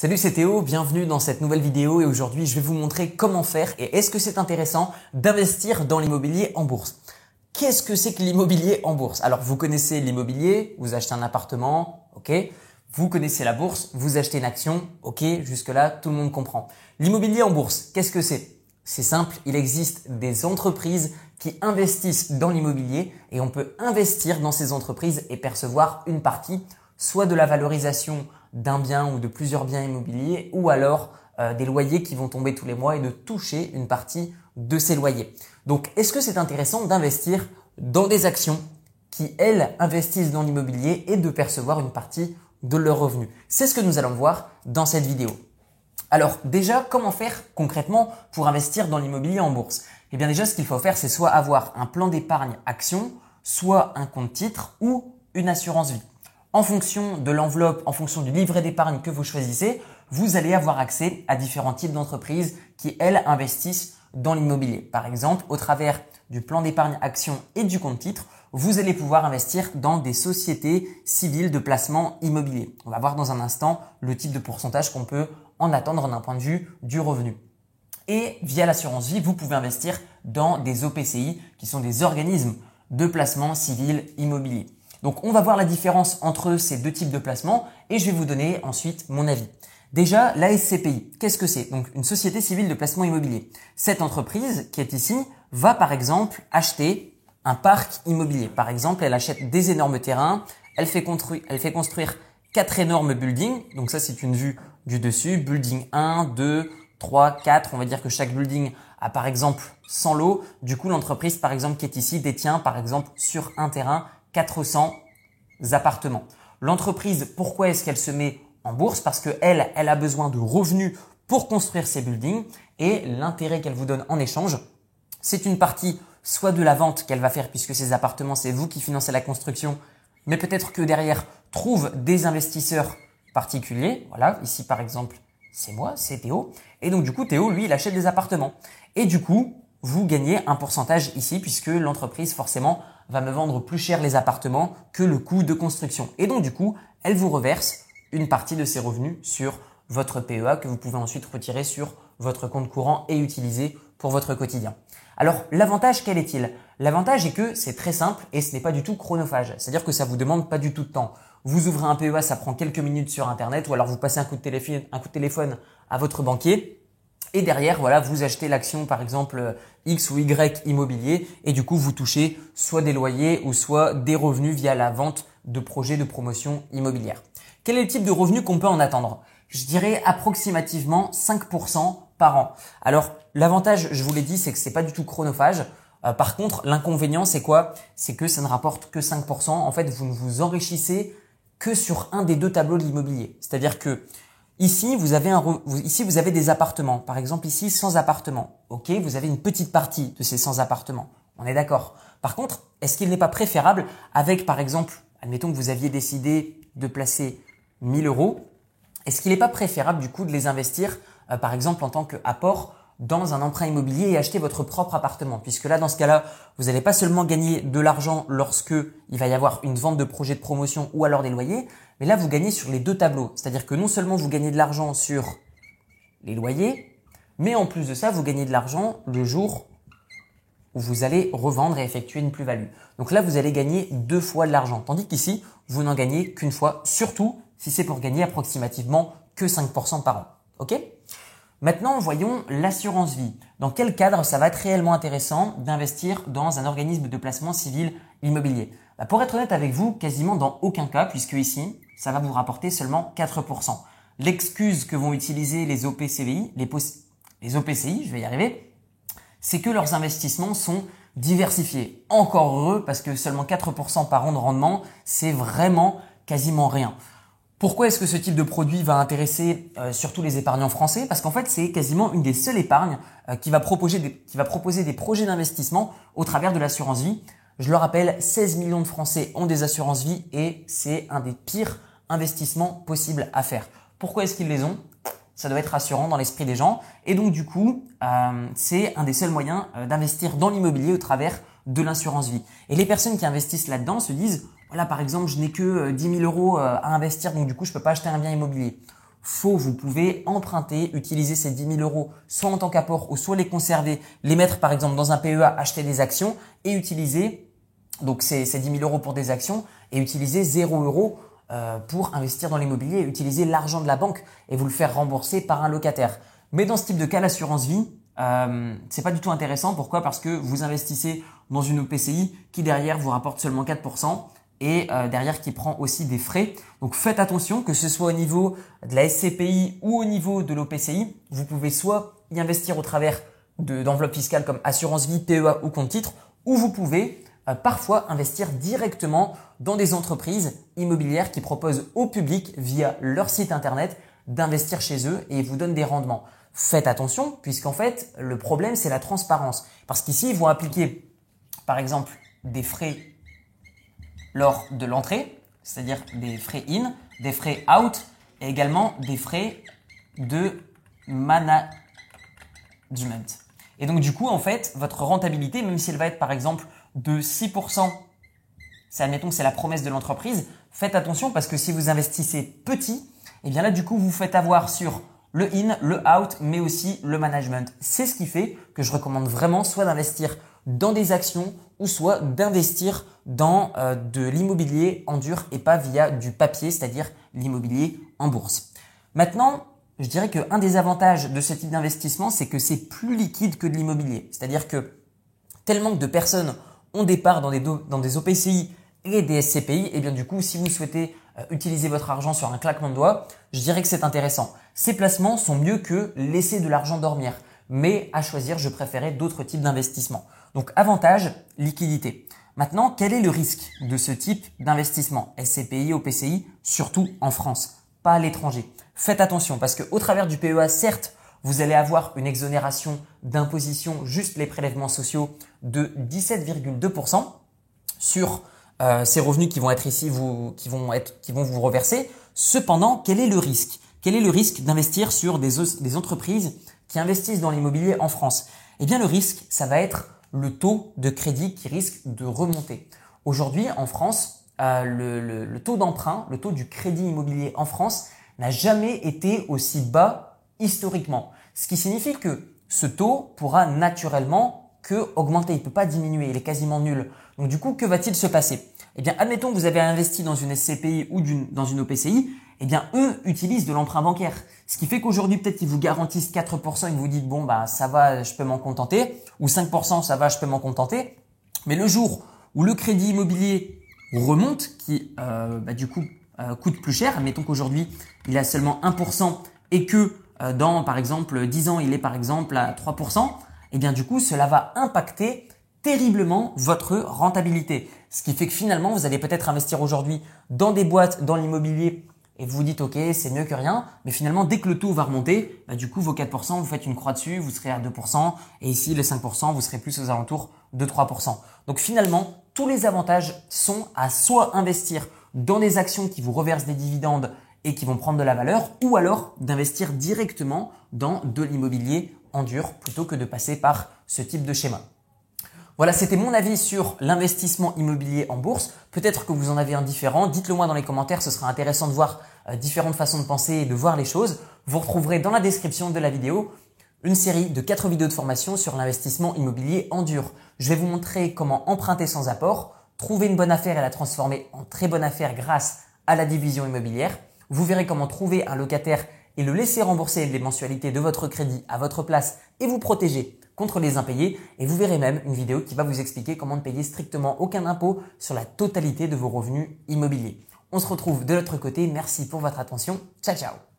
Salut c'est Théo, bienvenue dans cette nouvelle vidéo et aujourd'hui je vais vous montrer comment faire et est-ce que c'est intéressant d'investir dans l'immobilier en bourse. Qu'est-ce que c'est que l'immobilier en bourse? Alors vous connaissez l'immobilier, vous achetez un appartement, ok? Vous connaissez la bourse, vous achetez une action, ok? Jusque-là tout le monde comprend. L'immobilier en bourse, qu'est-ce que c'est? C'est simple, il existe des entreprises qui investissent dans l'immobilier et on peut investir dans ces entreprises et percevoir une partie soit de la valorisation d'un bien ou de plusieurs biens immobiliers ou alors euh, des loyers qui vont tomber tous les mois et de toucher une partie de ces loyers. Donc est-ce que c'est intéressant d'investir dans des actions qui, elles, investissent dans l'immobilier et de percevoir une partie de leurs revenus? C'est ce que nous allons voir dans cette vidéo. Alors déjà, comment faire concrètement pour investir dans l'immobilier en bourse? Eh bien déjà, ce qu'il faut faire, c'est soit avoir un plan d'épargne action, soit un compte titre ou une assurance vie en fonction de l'enveloppe, en fonction du livret d'épargne que vous choisissez, vous allez avoir accès à différents types d'entreprises qui, elles, investissent dans l'immobilier. Par exemple, au travers du plan d'épargne action et du compte titre, vous allez pouvoir investir dans des sociétés civiles de placement immobilier. On va voir dans un instant le type de pourcentage qu'on peut en attendre d'un point de vue du revenu. Et via l'assurance vie, vous pouvez investir dans des OPCI qui sont des organismes de placement civil immobilier. Donc on va voir la différence entre ces deux types de placements et je vais vous donner ensuite mon avis. Déjà, la SCPI, qu'est-ce que c'est? Donc une société civile de placement immobilier. Cette entreprise qui est ici va par exemple acheter un parc immobilier. Par exemple, elle achète des énormes terrains, elle fait construire, elle fait construire quatre énormes buildings. Donc ça, c'est une vue du dessus. Building 1, 2, 3, 4. On va dire que chaque building a par exemple 100 lots. Du coup, l'entreprise, par exemple, qui est ici, détient par exemple sur un terrain 400 appartements. L'entreprise, pourquoi est-ce qu'elle se met en bourse? Parce qu'elle, elle a besoin de revenus pour construire ses buildings et l'intérêt qu'elle vous donne en échange, c'est une partie soit de la vente qu'elle va faire puisque ces appartements, c'est vous qui financez la construction, mais peut-être que derrière trouve des investisseurs particuliers. Voilà, ici par exemple, c'est moi, c'est Théo. Et donc du coup, Théo, lui, il achète des appartements. Et du coup, vous gagnez un pourcentage ici puisque l'entreprise forcément va me vendre plus cher les appartements que le coût de construction. Et donc du coup, elle vous reverse une partie de ses revenus sur votre PEA que vous pouvez ensuite retirer sur votre compte courant et utiliser pour votre quotidien. Alors l'avantage, quel est-il? L'avantage est que c'est très simple et ce n'est pas du tout chronophage. C'est-à-dire que ça vous demande pas du tout de temps. Vous ouvrez un PEA, ça prend quelques minutes sur Internet ou alors vous passez un coup de téléphone, un coup de téléphone à votre banquier et derrière, voilà, vous achetez l'action par exemple X ou Y immobilier et du coup vous touchez soit des loyers ou soit des revenus via la vente de projets de promotion immobilière. Quel est le type de revenu qu'on peut en attendre? Je dirais approximativement 5% par an. Alors l'avantage, je vous l'ai dit, c'est que c'est pas du tout chronophage. Euh, par contre, l'inconvénient, c'est quoi? C'est que ça ne rapporte que 5%. En fait, vous ne vous enrichissez que sur un des deux tableaux de l'immobilier. C'est-à-dire que Ici, vous avez un, ici, vous avez des appartements. Par exemple, ici, 100 appartements. OK, vous avez une petite partie de ces 100 appartements. On est d'accord. Par contre, est-ce qu'il n'est pas préférable avec, par exemple, admettons que vous aviez décidé de placer 1000 euros, est-ce qu'il n'est pas préférable du coup de les investir, euh, par exemple, en tant qu'apport dans un emprunt immobilier et acheter votre propre appartement? Puisque là, dans ce cas-là, vous n'allez pas seulement gagner de l'argent lorsque il va y avoir une vente de projet de promotion ou alors des loyers, mais là, vous gagnez sur les deux tableaux. C'est-à-dire que non seulement vous gagnez de l'argent sur les loyers, mais en plus de ça, vous gagnez de l'argent le jour où vous allez revendre et effectuer une plus-value. Donc là, vous allez gagner deux fois de l'argent. Tandis qu'ici, vous n'en gagnez qu'une fois, surtout si c'est pour gagner approximativement que 5% par an. OK? Maintenant, voyons l'assurance vie. Dans quel cadre ça va être réellement intéressant d'investir dans un organisme de placement civil immobilier? Bah, Pour être honnête avec vous, quasiment dans aucun cas, puisque ici, ça va vous rapporter seulement 4%. L'excuse que vont utiliser les OPCVI, les, OPCI, je vais y arriver, c'est que leurs investissements sont diversifiés. Encore heureux, parce que seulement 4% par an de rendement, c'est vraiment quasiment rien. Pourquoi est-ce que ce type de produit va intéresser euh, surtout les épargnants français? Parce qu'en fait, c'est quasiment une des seules épargnes euh, qui va proposer des projets d'investissement au travers de l'assurance vie. Je le rappelle, 16 millions de Français ont des assurances vie et c'est un des pires investissements possibles à faire. Pourquoi est-ce qu'ils les ont? Ça doit être rassurant dans l'esprit des gens. Et donc du coup, euh, c'est un des seuls moyens d'investir dans l'immobilier au travers de l'assurance vie. Et les personnes qui investissent là-dedans se disent voilà, par exemple, je n'ai que 10 euh, 000 euros euh, à investir, donc du coup, je peux pas acheter un bien immobilier. Faux, vous pouvez emprunter, utiliser ces 10 000 euros soit en tant qu'apport ou soit les conserver, les mettre par exemple dans un PEA, acheter des actions et utiliser donc ces, ces 10 000 euros pour des actions et utiliser 0 euros euh, pour investir dans l'immobilier, utiliser l'argent de la banque et vous le faire rembourser par un locataire. Mais dans ce type de cas, l'assurance vie, euh, c'est pas du tout intéressant. Pourquoi? Parce que vous investissez dans une OPCI qui derrière vous rapporte seulement 4% et euh, derrière qui prend aussi des frais. Donc faites attention que ce soit au niveau de la SCPI ou au niveau de l'OPCI. Vous pouvez soit y investir au travers d'enveloppes fiscales comme assurance vie, PEA ou compte titre, ou vous pouvez parfois investir directement dans des entreprises immobilières qui proposent au public via leur site internet d'investir chez eux et vous donnent des rendements. Faites attention puisqu'en fait le problème c'est la transparence. Parce qu'ici ils vont appliquer par exemple des frais lors de l'entrée, c'est-à-dire des frais in, des frais out et également des frais de management. Et donc du coup en fait votre rentabilité même si elle va être par exemple de 6%, c'est admettons que c'est la promesse de l'entreprise, faites attention parce que si vous investissez petit, et eh bien là du coup vous faites avoir sur le in, le out, mais aussi le management. C'est ce qui fait que je recommande vraiment soit d'investir dans des actions ou soit d'investir dans euh, de l'immobilier en dur et pas via du papier, c'est-à-dire l'immobilier en bourse. Maintenant, je dirais qu'un des avantages de ce type d'investissement, c'est que c'est plus liquide que de l'immobilier. C'est-à-dire que tellement de personnes on départ dans des, dans des OPCI et des SCPI, et bien du coup, si vous souhaitez euh, utiliser votre argent sur un claquement de doigts, je dirais que c'est intéressant. Ces placements sont mieux que laisser de l'argent dormir, mais à choisir, je préférais d'autres types d'investissements. Donc avantage, liquidité. Maintenant, quel est le risque de ce type d'investissement? SCPI, OPCI, surtout en France, pas à l'étranger Faites attention parce que au travers du PEA, certes, vous allez avoir une exonération d'imposition, juste les prélèvements sociaux, de 17,2% sur euh, ces revenus qui vont être ici, vous, qui vont être, qui vont vous reverser. Cependant, quel est le risque? Quel est le risque d'investir sur des, des entreprises qui investissent dans l'immobilier en France? Eh bien, le risque, ça va être le taux de crédit qui risque de remonter. Aujourd'hui, en France, euh, le, le, le taux d'emprunt, le taux du crédit immobilier en France n'a jamais été aussi bas historiquement. Ce qui signifie que ce taux pourra naturellement que augmenter. Il peut pas diminuer. Il est quasiment nul. Donc du coup, que va-t-il se passer? Eh bien, admettons que vous avez investi dans une SCPI ou dans une OPCI. Eh bien, eux utilisent de l'emprunt bancaire. Ce qui fait qu'aujourd'hui, peut-être qu'ils vous garantissent 4% et que vous dites, bon, bah, ça va, je peux m'en contenter. Ou 5%, ça va, je peux m'en contenter. Mais le jour où le crédit immobilier remonte, qui, euh, bah, du coup, euh, coûte plus cher, admettons qu'aujourd'hui, il a seulement 1% et que euh, dans par exemple 10 ans, il est par exemple à 3%, et eh bien du coup, cela va impacter terriblement votre rentabilité. Ce qui fait que finalement, vous allez peut-être investir aujourd'hui dans des boîtes, dans l'immobilier, et vous vous dites, OK, c'est mieux que rien, mais finalement, dès que le taux va remonter, bah, du coup, vos 4%, vous faites une croix dessus, vous serez à 2%, et ici, les 5%, vous serez plus aux alentours de 3%. Donc finalement, tous les avantages sont à soit investir dans des actions qui vous reversent des dividendes et qui vont prendre de la valeur, ou alors d'investir directement dans de l'immobilier en dur plutôt que de passer par ce type de schéma. Voilà, c'était mon avis sur l'investissement immobilier en bourse. Peut-être que vous en avez un différent. Dites-le moi dans les commentaires, ce sera intéressant de voir euh, différentes façons de penser et de voir les choses. Vous retrouverez dans la description de la vidéo une série de 4 vidéos de formation sur l'investissement immobilier en dur. Je vais vous montrer comment emprunter sans apport, trouver une bonne affaire et la transformer en très bonne affaire grâce à la division immobilière. Vous verrez comment trouver un locataire et le laisser rembourser les mensualités de votre crédit à votre place et vous protéger contre les impayés. Et vous verrez même une vidéo qui va vous expliquer comment ne payer strictement aucun impôt sur la totalité de vos revenus immobiliers. On se retrouve de l'autre côté. Merci pour votre attention. Ciao ciao